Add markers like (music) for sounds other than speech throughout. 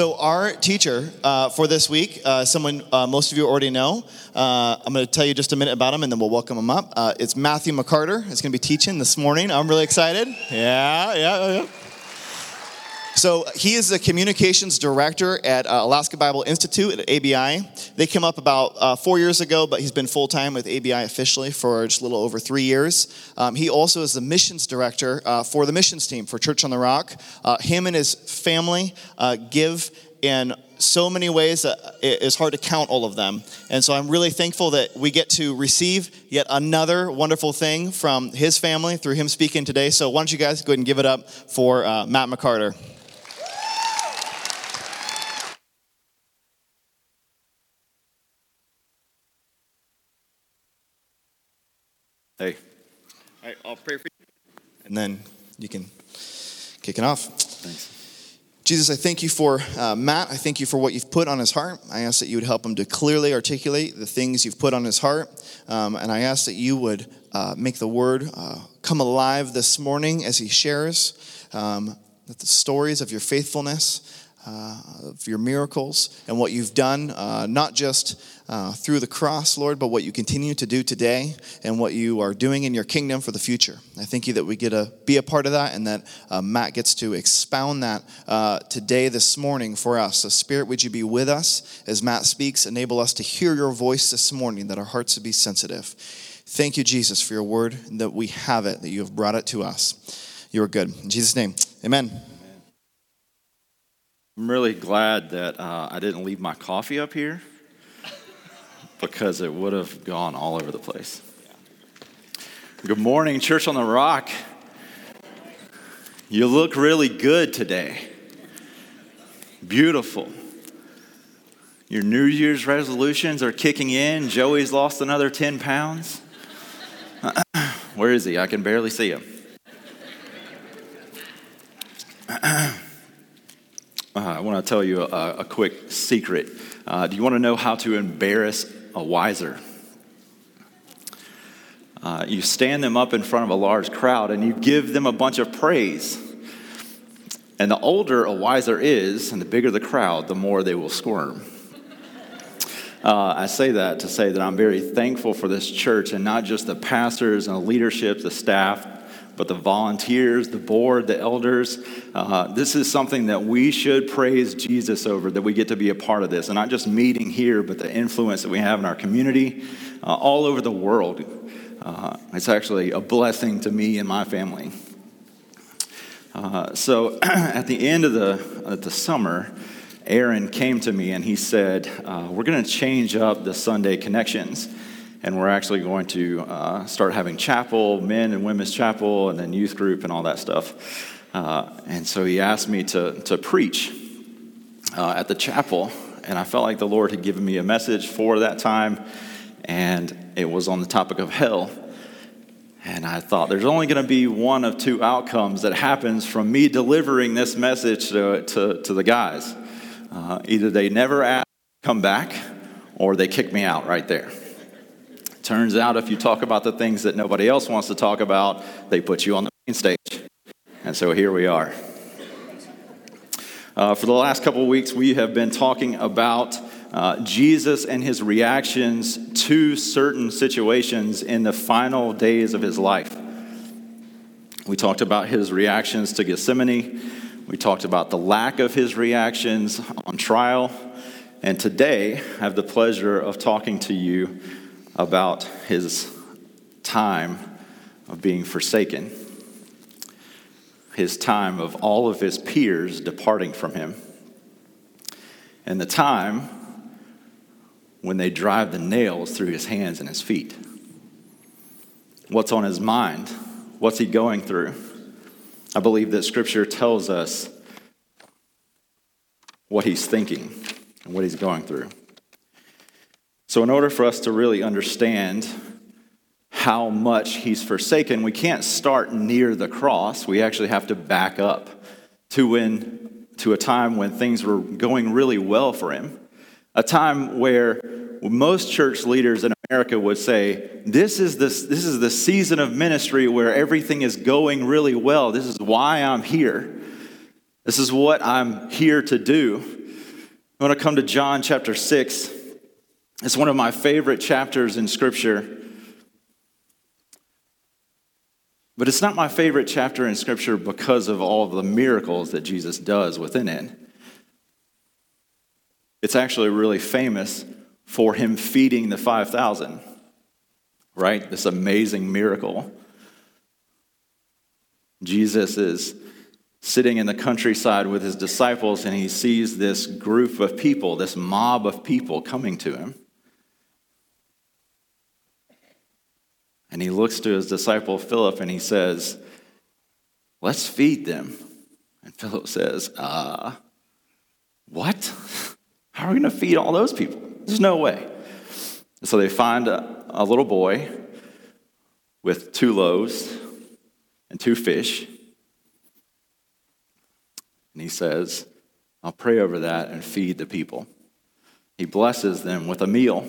So, our teacher uh, for this week, uh, someone uh, most of you already know, uh, I'm going to tell you just a minute about him and then we'll welcome him up. Uh, it's Matthew McCarter. He's going to be teaching this morning. I'm really excited. Yeah, yeah, yeah. So he is the communications director at uh, Alaska Bible Institute at ABI. They came up about uh, four years ago, but he's been full time with ABI officially for just a little over three years. Um, he also is the missions director uh, for the missions team for Church on the Rock. Uh, him and his family uh, give in so many ways that it's hard to count all of them. And so I'm really thankful that we get to receive yet another wonderful thing from his family through him speaking today. So why don't you guys go ahead and give it up for uh, Matt McCarter. Hey. All right, I'll pray for you. And then you can kick it off. Thanks. Jesus, I thank you for uh, Matt. I thank you for what you've put on his heart. I ask that you would help him to clearly articulate the things you've put on his heart. Um, and I ask that you would uh, make the word uh, come alive this morning as he shares um, that the stories of your faithfulness uh, of your miracles and what you've done, uh, not just uh, through the cross, Lord, but what you continue to do today and what you are doing in your kingdom for the future. I thank you that we get to be a part of that and that uh, Matt gets to expound that uh, today, this morning for us. So, Spirit, would you be with us as Matt speaks? Enable us to hear your voice this morning, that our hearts would be sensitive. Thank you, Jesus, for your word, that we have it, that you have brought it to us. You are good. In Jesus' name, amen. I'm really glad that uh, I didn't leave my coffee up here because it would have gone all over the place. Good morning, Church on the Rock. You look really good today. Beautiful. Your New Year's resolutions are kicking in. Joey's lost another 10 pounds. (clears throat) Where is he? I can barely see him. (clears throat) Uh, I want to tell you a, a quick secret. Uh, do you want to know how to embarrass a wiser? Uh, you stand them up in front of a large crowd and you give them a bunch of praise. And the older a wiser is, and the bigger the crowd, the more they will squirm. Uh, I say that to say that I'm very thankful for this church and not just the pastors and the leadership, the staff, but the volunteers, the board, the elders. Uh, this is something that we should praise Jesus over, that we get to be a part of this. And not just meeting here, but the influence that we have in our community, uh, all over the world. Uh, it's actually a blessing to me and my family. Uh, so (clears throat) at the end of the, of the summer, Aaron came to me and he said, uh, We're going to change up the Sunday connections and we're actually going to uh, start having chapel, men and women's chapel, and then youth group and all that stuff. Uh, and so he asked me to, to preach uh, at the chapel, and I felt like the Lord had given me a message for that time, and it was on the topic of hell. And I thought there's only going to be one of two outcomes that happens from me delivering this message to, to, to the guys. Uh, either they never ask, come back, or they kick me out right there. Turns out, if you talk about the things that nobody else wants to talk about, they put you on the main stage. And so here we are. Uh, for the last couple of weeks, we have been talking about uh, Jesus and his reactions to certain situations in the final days of his life. We talked about his reactions to Gethsemane. We talked about the lack of his reactions on trial. And today, I have the pleasure of talking to you about his time of being forsaken, his time of all of his peers departing from him, and the time when they drive the nails through his hands and his feet. What's on his mind? What's he going through? I believe that scripture tells us what he's thinking and what he's going through. So, in order for us to really understand how much he's forsaken, we can't start near the cross. We actually have to back up to when to a time when things were going really well for him. A time where most church leaders in America would say, this is, this, this is the season of ministry where everything is going really well. This is why I'm here. This is what I'm here to do. I want to come to John chapter 6. It's one of my favorite chapters in Scripture. But it's not my favorite chapter in Scripture because of all of the miracles that Jesus does within it. It's actually really famous for him feeding the 5,000, right? This amazing miracle. Jesus is sitting in the countryside with his disciples and he sees this group of people, this mob of people coming to him. And he looks to his disciple Philip and he says, Let's feed them. And Philip says, Uh, what? (laughs) How are we going to feed all those people? There's no way. So they find a, a little boy with two loaves and two fish. And he says, I'll pray over that and feed the people. He blesses them with a meal.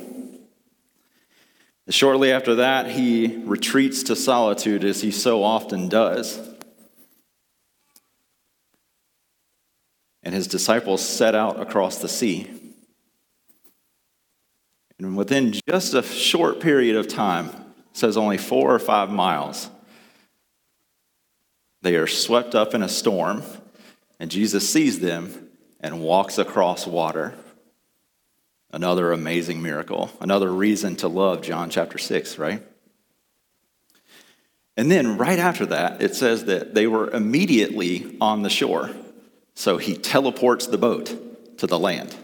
Shortly after that, he retreats to solitude as he so often does. And his disciples set out across the sea. And within just a short period of time, says only four or five miles, they are swept up in a storm, and Jesus sees them and walks across water. Another amazing miracle, another reason to love John chapter 6, right? And then right after that, it says that they were immediately on the shore. So he teleports the boat to the land.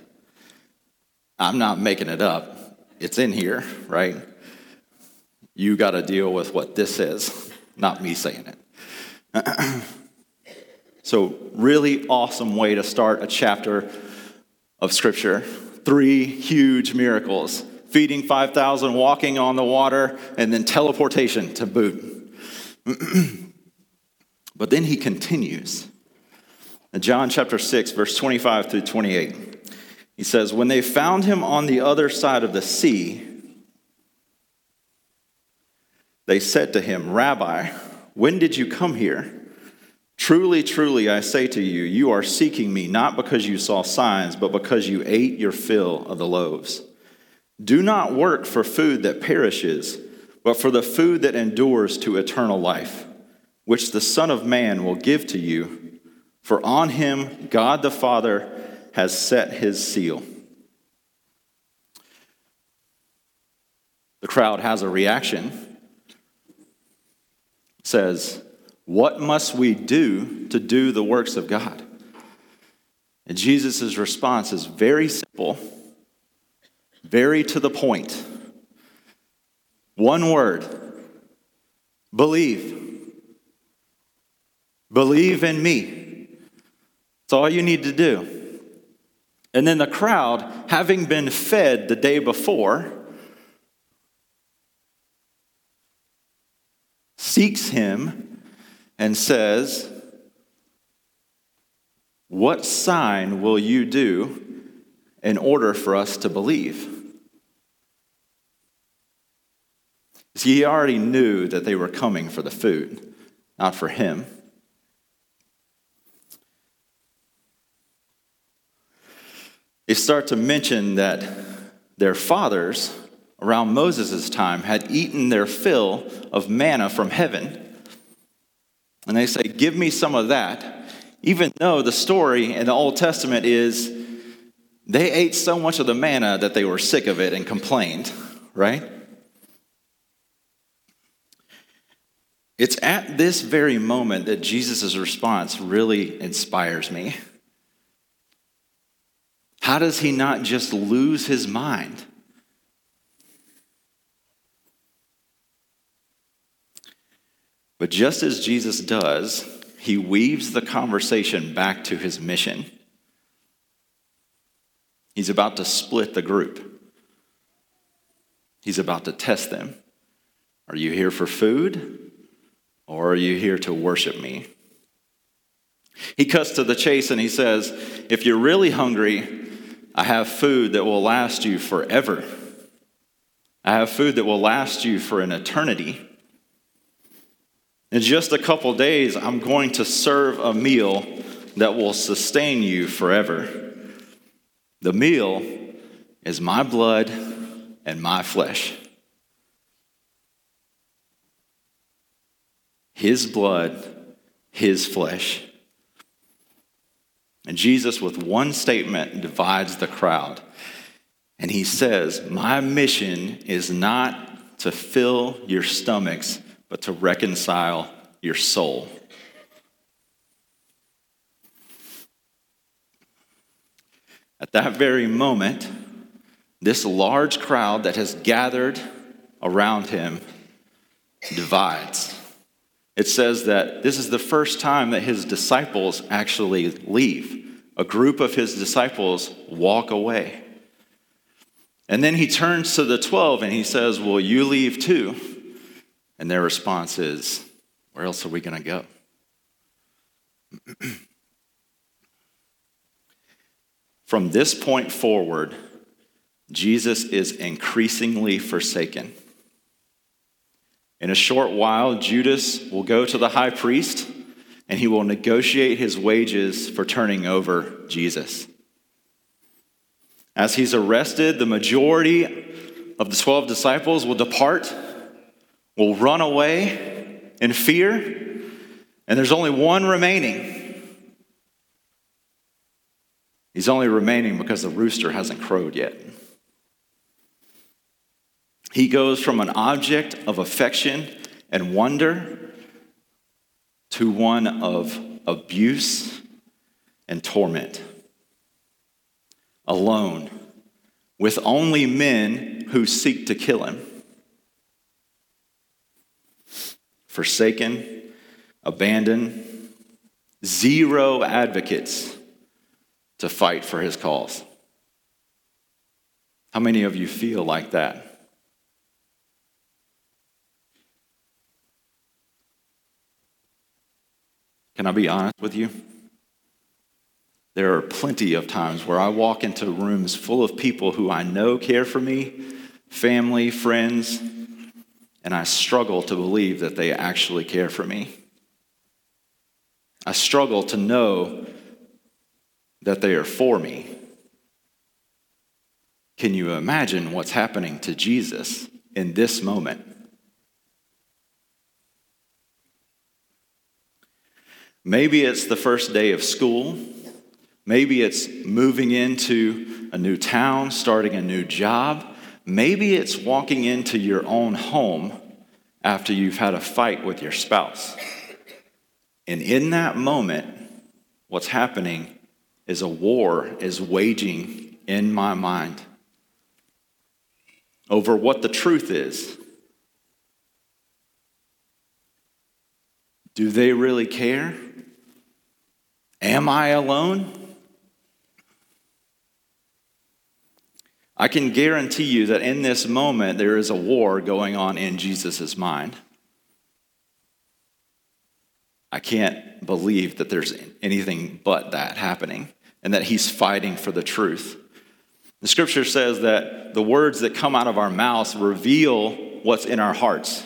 I'm not making it up. It's in here, right? You got to deal with what this is, not me saying it. (clears throat) so, really awesome way to start a chapter of Scripture three huge miracles feeding 5,000, walking on the water, and then teleportation to boot. (clears throat) but then he continues. In John chapter 6, verse 25 through 28, he says, When they found him on the other side of the sea, they said to him, Rabbi, when did you come here? Truly, truly, I say to you, you are seeking me not because you saw signs, but because you ate your fill of the loaves. Do not work for food that perishes, but for the food that endures to eternal life, which the Son of Man will give to you. For on him God the Father has set his seal. The crowd has a reaction. says, what must we do to do the works of God? And Jesus' response is very simple, very to the point. One word believe. Believe in me. That's all you need to do. And then the crowd, having been fed the day before, seeks him and says, What sign will you do in order for us to believe? See, he already knew that they were coming for the food, not for him. They start to mention that their fathers around Moses' time had eaten their fill of manna from heaven and they say, Give me some of that. Even though the story in the Old Testament is they ate so much of the manna that they were sick of it and complained, right? It's at this very moment that Jesus' response really inspires me. How does he not just lose his mind? But just as Jesus does, he weaves the conversation back to his mission. He's about to split the group. He's about to test them. Are you here for food or are you here to worship me? He cuts to the chase and he says, If you're really hungry, I have food that will last you forever. I have food that will last you for an eternity. In just a couple days, I'm going to serve a meal that will sustain you forever. The meal is my blood and my flesh. His blood, his flesh. And Jesus, with one statement, divides the crowd. And he says, My mission is not to fill your stomachs, but to reconcile your soul. At that very moment, this large crowd that has gathered around him divides. It says that this is the first time that his disciples actually leave. A group of his disciples walk away. And then he turns to the 12 and he says, Will you leave too? And their response is, Where else are we going to go? (clears throat) From this point forward, Jesus is increasingly forsaken. In a short while, Judas will go to the high priest and he will negotiate his wages for turning over Jesus. As he's arrested, the majority of the 12 disciples will depart, will run away in fear, and there's only one remaining. He's only remaining because the rooster hasn't crowed yet. He goes from an object of affection and wonder to one of abuse and torment. Alone, with only men who seek to kill him. Forsaken, abandoned, zero advocates to fight for his cause. How many of you feel like that? Can I be honest with you? There are plenty of times where I walk into rooms full of people who I know care for me, family, friends, and I struggle to believe that they actually care for me. I struggle to know that they are for me. Can you imagine what's happening to Jesus in this moment? Maybe it's the first day of school. Maybe it's moving into a new town, starting a new job. Maybe it's walking into your own home after you've had a fight with your spouse. And in that moment, what's happening is a war is waging in my mind over what the truth is. Do they really care? Am I alone? I can guarantee you that in this moment there is a war going on in Jesus' mind. I can't believe that there's anything but that happening and that he's fighting for the truth. The scripture says that the words that come out of our mouths reveal what's in our hearts.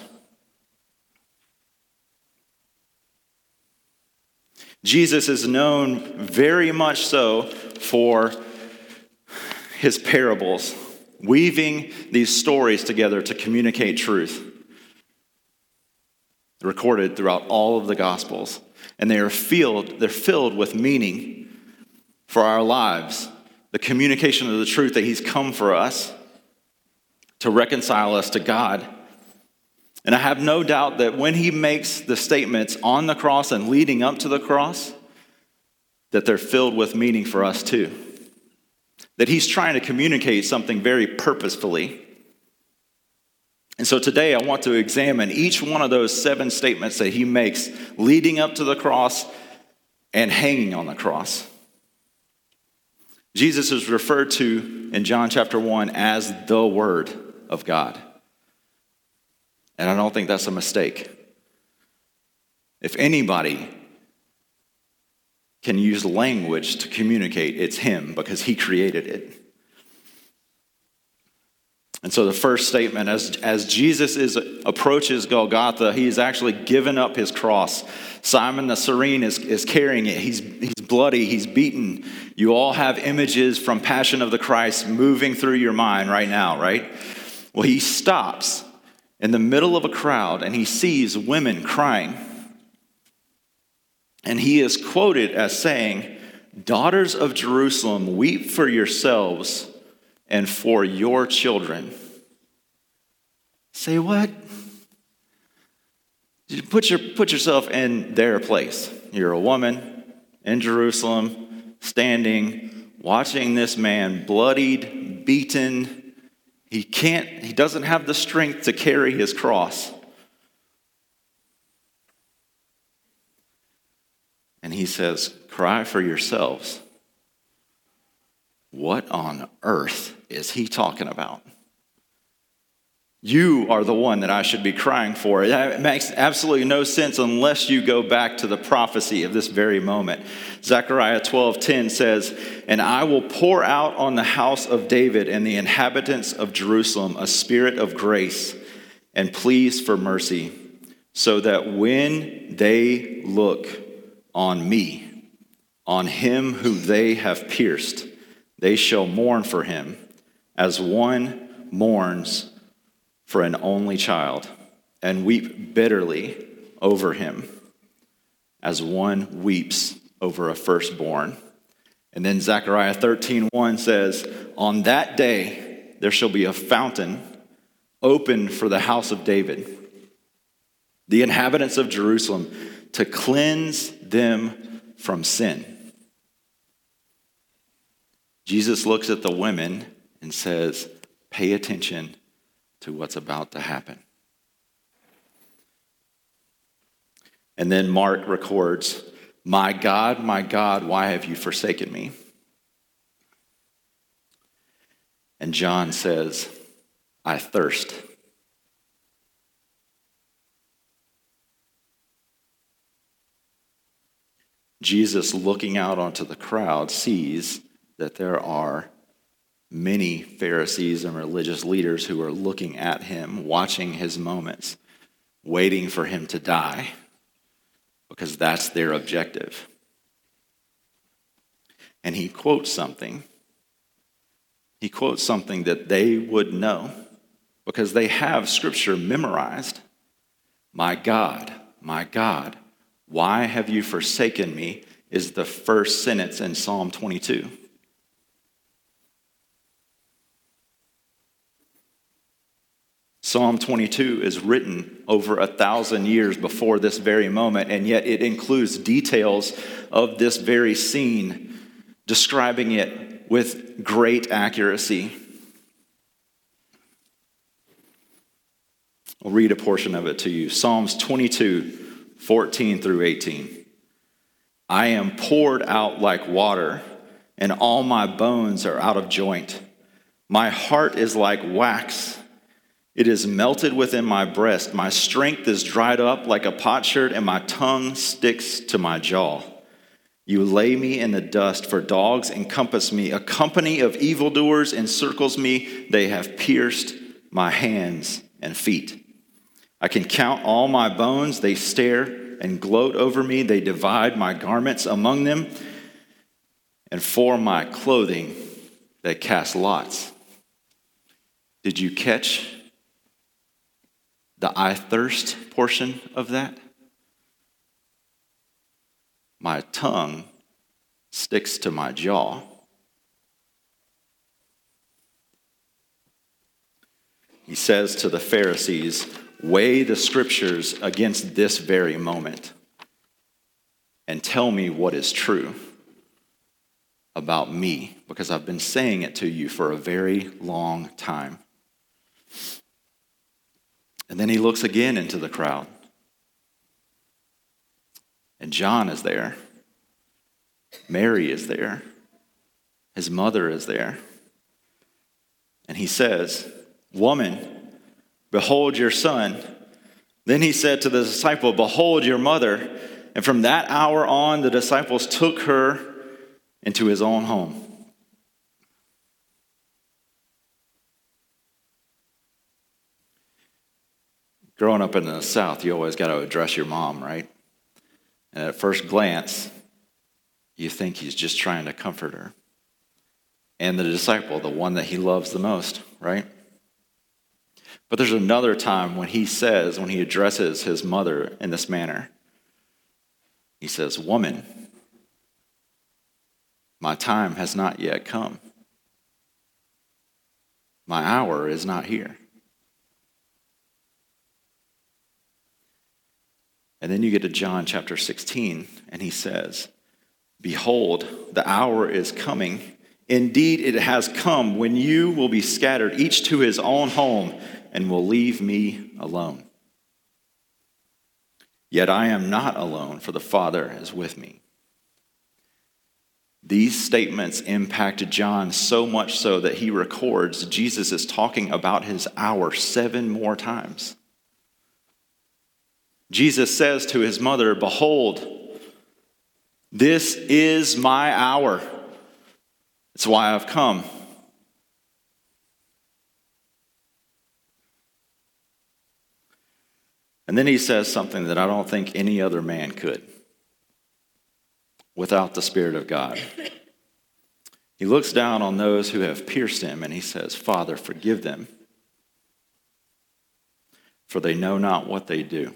Jesus is known very much so for his parables, weaving these stories together to communicate truth. Recorded throughout all of the Gospels. And they are filled, they're filled with meaning for our lives, the communication of the truth that He's come for us to reconcile us to God. And I have no doubt that when He makes the statements on the cross and leading up to the cross, that they're filled with meaning for us too. That He's trying to communicate something very purposefully. And so today I want to examine each one of those seven statements that He makes leading up to the cross and hanging on the cross. Jesus is referred to in John chapter 1 as the Word of God. And I don't think that's a mistake. If anybody can use language to communicate, it's Him because He created it. And so the first statement, as, as Jesus is, approaches Golgotha, he is actually given up his cross. Simon the Cyrene is, is carrying it. He's, he's bloody, he's beaten. You all have images from Passion of the Christ moving through your mind right now, right? Well, he stops in the middle of a crowd and he sees women crying. And he is quoted as saying, Daughters of Jerusalem, weep for yourselves and for your children. Say what? Put, your, put yourself in their place. You're a woman in Jerusalem, standing, watching this man bloodied, beaten. He can't, he doesn't have the strength to carry his cross. And he says, Cry for yourselves. What on earth is he talking about? You are the one that I should be crying for. It makes absolutely no sense unless you go back to the prophecy of this very moment. Zechariah 12:10 says, "And I will pour out on the house of David and the inhabitants of Jerusalem a spirit of grace and pleas for mercy, so that when they look on me, on him who they have pierced, they shall mourn for him as one mourns for an only child, and weep bitterly over him as one weeps over a firstborn. And then Zechariah 13:1 says, "On that day there shall be a fountain opened for the house of David, the inhabitants of Jerusalem, to cleanse them from sin." Jesus looks at the women and says, Pay attention to what's about to happen. And then Mark records, My God, my God, why have you forsaken me? And John says, I thirst. Jesus, looking out onto the crowd, sees that there are many Pharisees and religious leaders who are looking at him, watching his moments, waiting for him to die, because that's their objective. And he quotes something. He quotes something that they would know because they have scripture memorized. My God, my God, why have you forsaken me? is the first sentence in Psalm 22. Psalm 22 is written over a thousand years before this very moment, and yet it includes details of this very scene, describing it with great accuracy. I'll read a portion of it to you Psalms 22, 14 through 18. I am poured out like water, and all my bones are out of joint. My heart is like wax it is melted within my breast. My strength is dried up like a potsherd, and my tongue sticks to my jaw. You lay me in the dust, for dogs encompass me. A company of evildoers encircles me. They have pierced my hands and feet. I can count all my bones. They stare and gloat over me. They divide my garments among them. And for my clothing, they cast lots. Did you catch the I thirst portion of that. My tongue sticks to my jaw. He says to the Pharisees, Weigh the scriptures against this very moment and tell me what is true about me, because I've been saying it to you for a very long time. And then he looks again into the crowd. And John is there. Mary is there. His mother is there. And he says, Woman, behold your son. Then he said to the disciple, Behold your mother. And from that hour on, the disciples took her into his own home. growing up in the South, you always got to address your mom, right? And at first glance, you think he's just trying to comfort her. And the disciple, the one that he loves the most, right? But there's another time when he says, when he addresses his mother in this manner, he says, Woman, my time has not yet come. My hour is not here. And then you get to John chapter 16, and he says, Behold, the hour is coming. Indeed, it has come when you will be scattered, each to his own home, and will leave me alone. Yet I am not alone, for the Father is with me. These statements impacted John so much so that he records Jesus is talking about his hour seven more times. Jesus says to his mother, Behold, this is my hour. It's why I've come. And then he says something that I don't think any other man could without the Spirit of God. (laughs) He looks down on those who have pierced him and he says, Father, forgive them, for they know not what they do.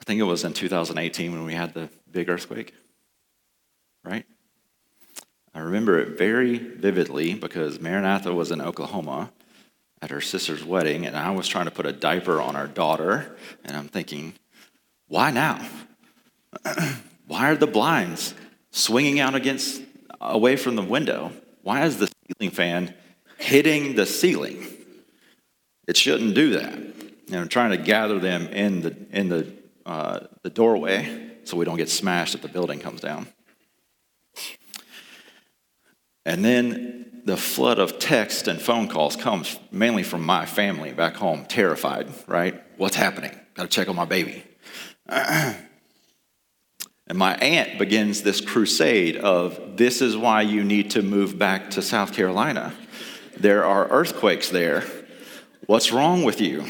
I think it was in 2018 when we had the big earthquake, right? I remember it very vividly because Maranatha was in Oklahoma at her sister's wedding, and I was trying to put a diaper on our daughter, and I'm thinking, why now? (clears throat) why are the blinds swinging out against away from the window? Why is the ceiling fan hitting the ceiling? It shouldn't do that. And I'm trying to gather them in the in the uh, the doorway so we don't get smashed if the building comes down. And then the flood of text and phone calls comes mainly from my family back home, terrified, right? What's happening? Got to check on my baby. (clears throat) and my aunt begins this crusade of this is why you need to move back to South Carolina. There are earthquakes there. What's wrong with you?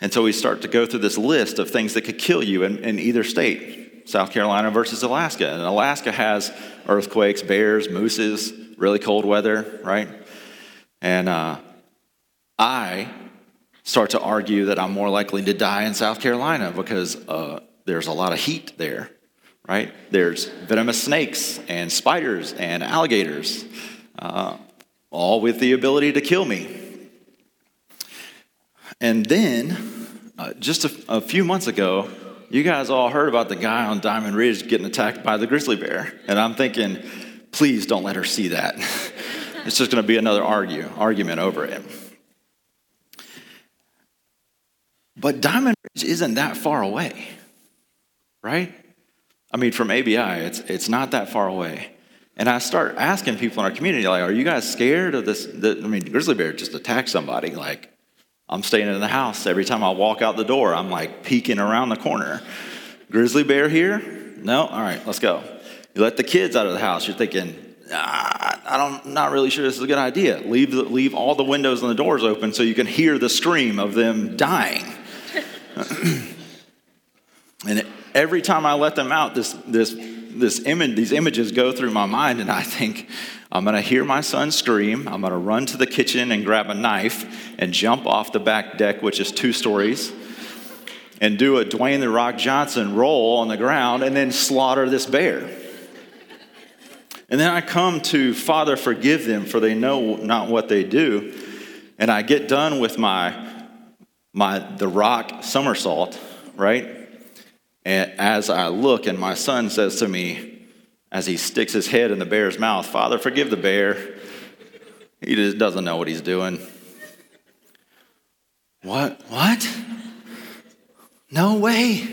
And so we start to go through this list of things that could kill you in, in either state. South Carolina versus Alaska. And Alaska has earthquakes, bears, mooses, really cold weather, right? And uh, I start to argue that I'm more likely to die in South Carolina because uh, there's a lot of heat there, right? There's venomous snakes and spiders and alligators, uh, all with the ability to kill me. And then, uh, just a, a few months ago, you guys all heard about the guy on Diamond Ridge getting attacked by the grizzly bear. And I'm thinking, please don't let her see that. (laughs) it's just going to be another argue, argument over it. But Diamond Ridge isn't that far away, right? I mean, from ABI, it's, it's not that far away. And I start asking people in our community, like, are you guys scared of this? The, I mean, grizzly bear just attacked somebody. Like, I'm staying in the house. Every time I walk out the door, I'm like peeking around the corner. Grizzly bear here? No? All right, let's go. You let the kids out of the house. You're thinking, ah, I don't, not really sure this is a good idea. Leave, the, leave all the windows and the doors open so you can hear the scream of them dying. (clears throat) and every time I let them out, this, this, this image, these images go through my mind, and I think, I'm going to hear my son scream. I'm going to run to the kitchen and grab a knife and jump off the back deck, which is two stories, and do a Dwayne the Rock Johnson roll on the ground and then slaughter this bear. And then I come to Father, forgive them, for they know not what they do. And I get done with my my the rock somersault, right? As I look, and my son says to me, as he sticks his head in the bear's mouth. Father, forgive the bear. He just doesn't know what he's doing. What? What? No way.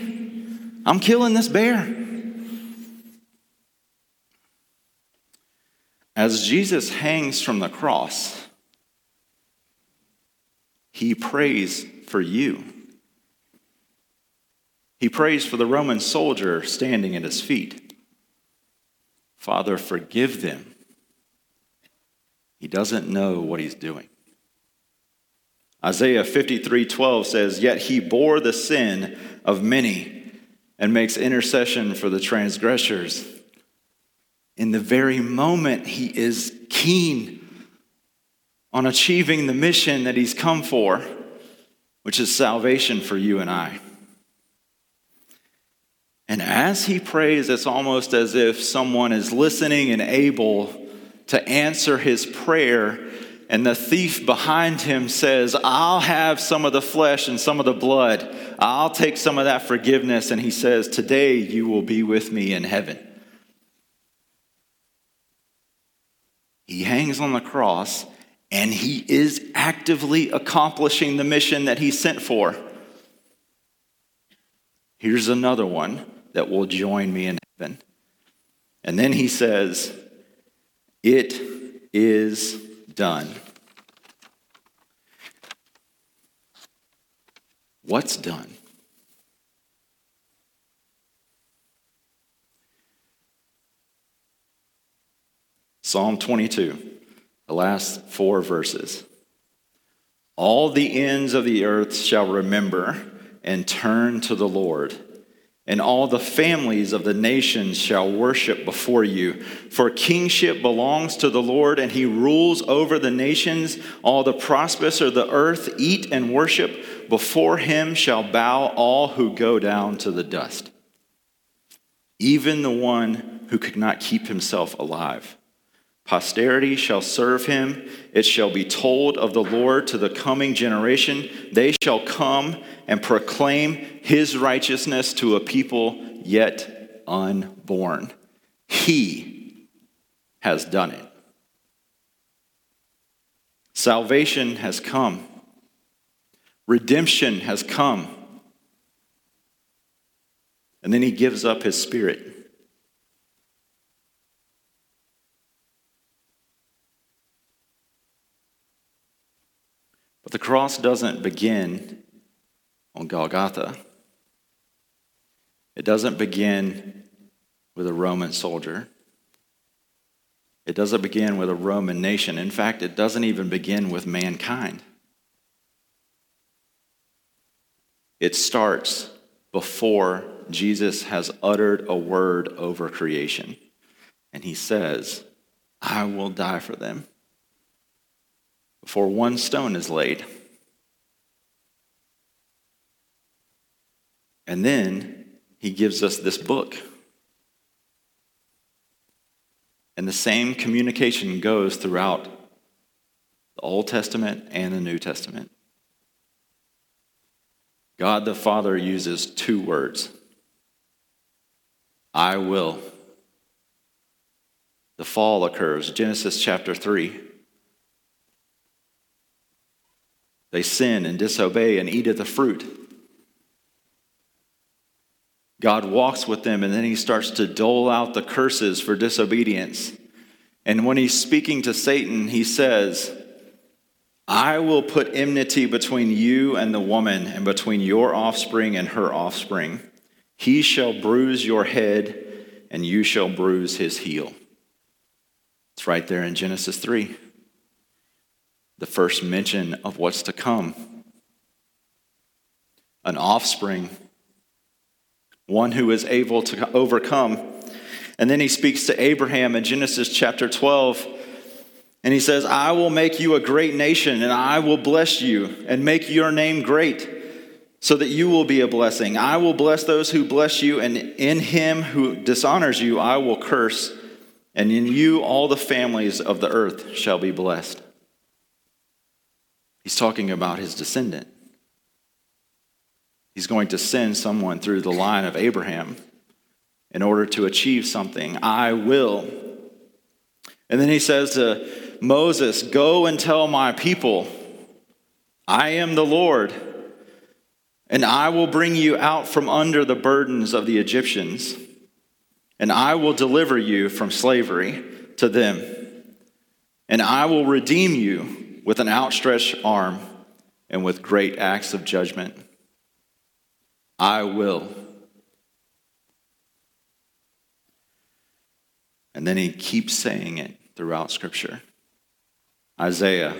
I'm killing this bear. As Jesus hangs from the cross, he prays for you. He prays for the Roman soldier standing at his feet. Father, forgive them. He doesn't know what he's doing. Isaiah 53:12 says, "Yet he bore the sin of many and makes intercession for the transgressors." In the very moment he is keen on achieving the mission that he's come for, which is salvation for you and I. And as he prays, it's almost as if someone is listening and able to answer his prayer. And the thief behind him says, I'll have some of the flesh and some of the blood. I'll take some of that forgiveness. And he says, Today you will be with me in heaven. He hangs on the cross and he is actively accomplishing the mission that he's sent for. Here's another one that will join me in heaven. And then he says, It is done. What's done? Psalm 22, the last four verses. All the ends of the earth shall remember and turn to the Lord and all the families of the nations shall worship before you. For kingship belongs to the Lord, and he rules over the nations. All the prosperous of the earth eat and worship. Before him shall bow all who go down to the dust, even the one who could not keep himself alive. Posterity shall serve him. It shall be told of the Lord to the coming generation. They shall come and proclaim his righteousness to a people yet unborn. He has done it. Salvation has come, redemption has come. And then he gives up his spirit. But the cross doesn't begin on Golgotha. It doesn't begin with a Roman soldier. It doesn't begin with a Roman nation. In fact, it doesn't even begin with mankind. It starts before Jesus has uttered a word over creation. And he says, I will die for them before one stone is laid. And then he gives us this book. And the same communication goes throughout the Old Testament and the New Testament. God the Father uses two words I will. The fall occurs, Genesis chapter 3. They sin and disobey and eat of the fruit. God walks with them and then he starts to dole out the curses for disobedience. And when he's speaking to Satan, he says, I will put enmity between you and the woman, and between your offspring and her offspring. He shall bruise your head, and you shall bruise his heel. It's right there in Genesis 3 the first mention of what's to come an offspring, one who is able to overcome. And then he speaks to Abraham in Genesis chapter 12. And he says, I will make you a great nation, and I will bless you and make your name great, so that you will be a blessing. I will bless those who bless you, and in him who dishonors you, I will curse. And in you, all the families of the earth shall be blessed. He's talking about his descendant. He's going to send someone through the line of Abraham in order to achieve something. I will. And then he says to Moses, Go and tell my people, I am the Lord, and I will bring you out from under the burdens of the Egyptians, and I will deliver you from slavery to them, and I will redeem you with an outstretched arm and with great acts of judgment. I will. And then he keeps saying it throughout Scripture. Isaiah.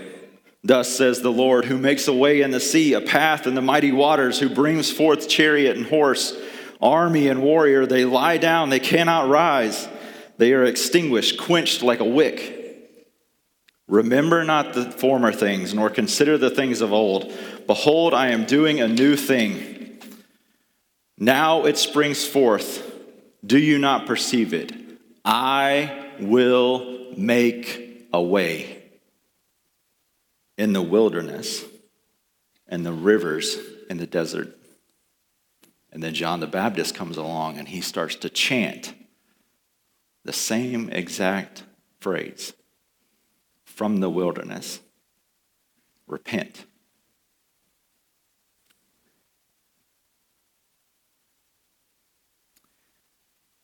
Thus says the Lord, who makes a way in the sea, a path in the mighty waters, who brings forth chariot and horse, army and warrior. They lie down, they cannot rise. They are extinguished, quenched like a wick. Remember not the former things, nor consider the things of old. Behold, I am doing a new thing. Now it springs forth. Do you not perceive it? I will make a way in the wilderness and the rivers in the desert. And then John the Baptist comes along and he starts to chant the same exact phrase from the wilderness repent.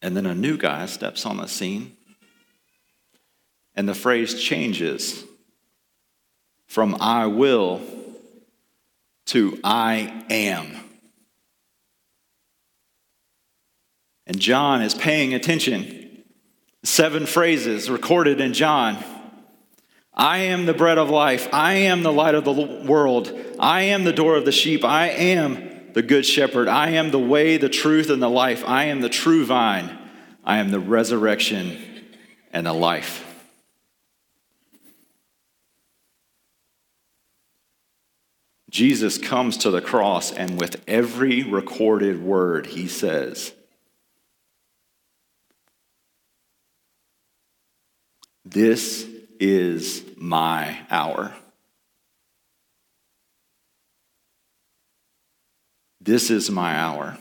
And then a new guy steps on the scene, and the phrase changes from I will to I am. And John is paying attention. Seven phrases recorded in John. I am the bread of life. I am the light of the world. I am the door of the sheep. I am the good shepherd. I am the way, the truth, and the life. I am the true vine. I am the resurrection and the life. Jesus comes to the cross, and with every recorded word, he says, This is my hour. This is my hour.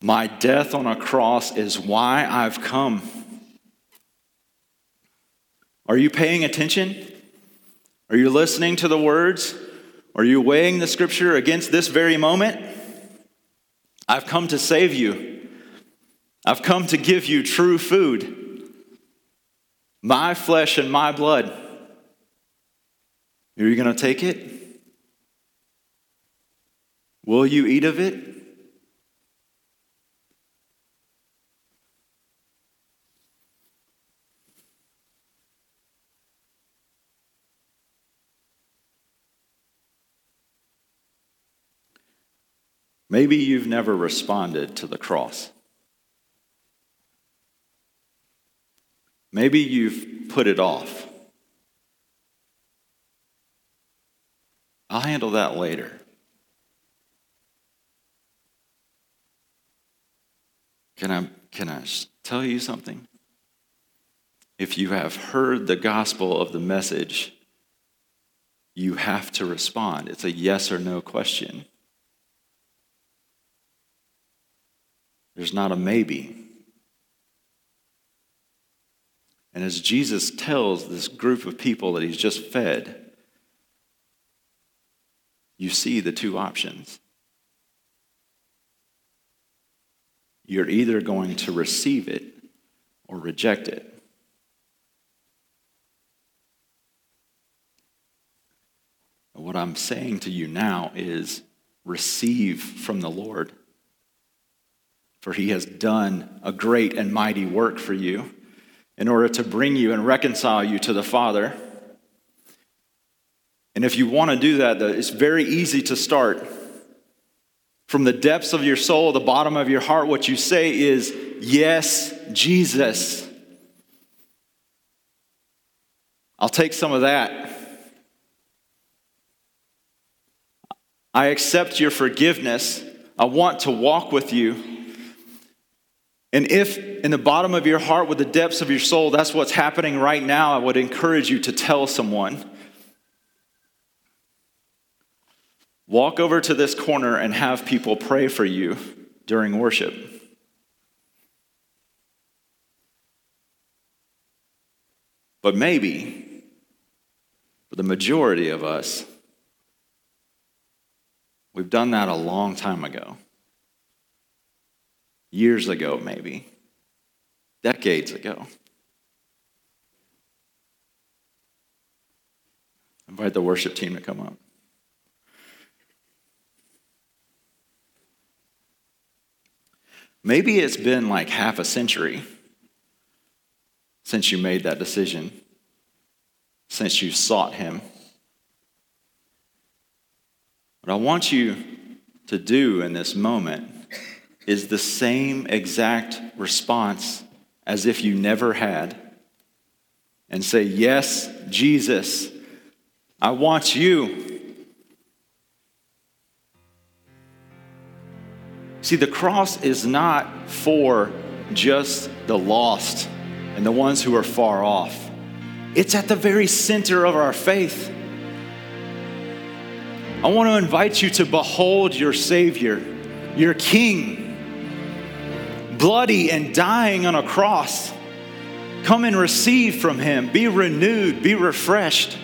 My death on a cross is why I've come. Are you paying attention? Are you listening to the words? Are you weighing the scripture against this very moment? I've come to save you. I've come to give you true food, my flesh and my blood. Are you going to take it? Will you eat of it? Maybe you've never responded to the cross. Maybe you've put it off. I'll handle that later. Can I, can I tell you something? If you have heard the gospel of the message, you have to respond. It's a yes or no question. There's not a maybe. And as Jesus tells this group of people that he's just fed, you see the two options. You're either going to receive it or reject it. what I'm saying to you now is receive from the Lord for he has done a great and mighty work for you in order to bring you and reconcile you to the Father. And if you want to do that, it's very easy to start. From the depths of your soul, the bottom of your heart, what you say is, Yes, Jesus. I'll take some of that. I accept your forgiveness. I want to walk with you. And if in the bottom of your heart, with the depths of your soul, that's what's happening right now, I would encourage you to tell someone. Walk over to this corner and have people pray for you during worship. But maybe, for the majority of us, we've done that a long time ago years ago, maybe, decades ago. Invite the worship team to come up. Maybe it's been like half a century since you made that decision, since you sought Him. What I want you to do in this moment is the same exact response as if you never had and say, Yes, Jesus, I want you. See, the cross is not for just the lost and the ones who are far off, it's at the very center of our faith. I want to invite you to behold your Savior, your King, bloody and dying on a cross. Come and receive from Him. Be renewed, be refreshed,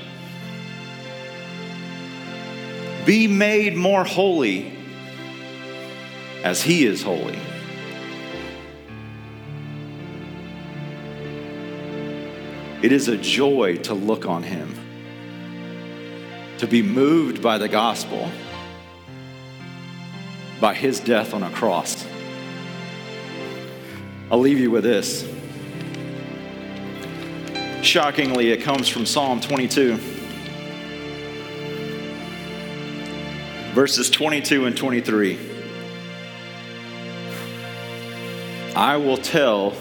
be made more holy as He is holy. It is a joy to look on Him to be moved by the gospel, by his death on a cross. I'll leave you with this. Shockingly, it comes from Psalm 22, verses 22 and 23. I will tell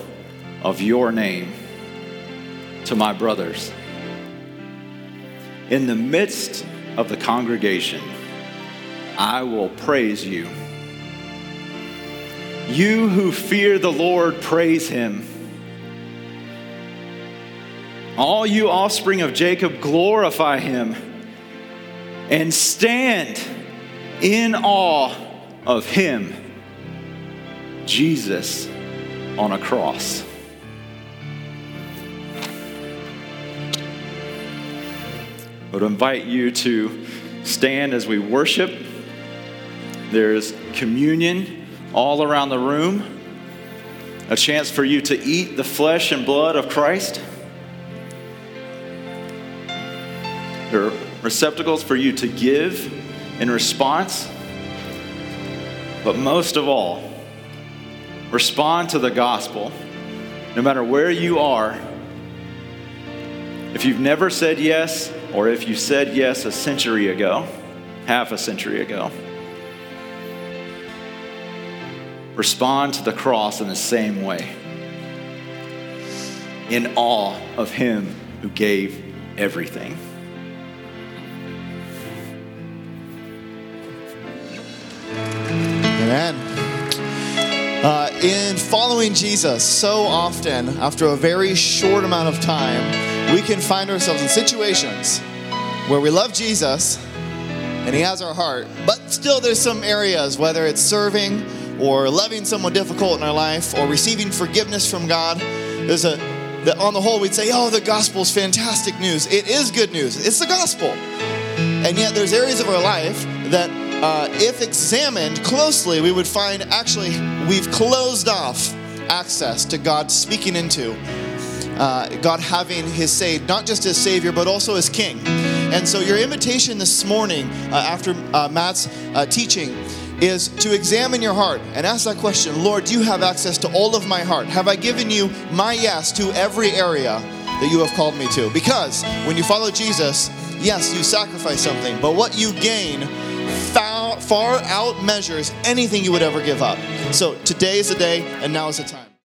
of your name to my brothers in the midst of the congregation, I will praise you. You who fear the Lord, praise him. All you offspring of Jacob, glorify him and stand in awe of him, Jesus on a cross. I would invite you to stand as we worship. There's communion all around the room, a chance for you to eat the flesh and blood of Christ. There are receptacles for you to give in response. But most of all, respond to the gospel. No matter where you are, if you've never said yes, or if you said yes a century ago, half a century ago, respond to the cross in the same way in awe of Him who gave everything. Amen. Uh, in following Jesus, so often, after a very short amount of time, we can find ourselves in situations where we love Jesus and He has our heart, but still there's some areas, whether it's serving or loving someone difficult in our life or receiving forgiveness from God, there's a that on the whole we'd say, oh, the gospel is fantastic news. It is good news. It's the gospel. And yet there's areas of our life that uh, if examined closely, we would find actually we've closed off access to God speaking into uh, God having his say, not just as Savior, but also as King. And so, your invitation this morning, uh, after uh, Matt's uh, teaching, is to examine your heart and ask that question Lord, do you have access to all of my heart? Have I given you my yes to every area that you have called me to? Because when you follow Jesus, yes, you sacrifice something, but what you gain far, out measures anything you would ever give up. So today is the day, and now is the time.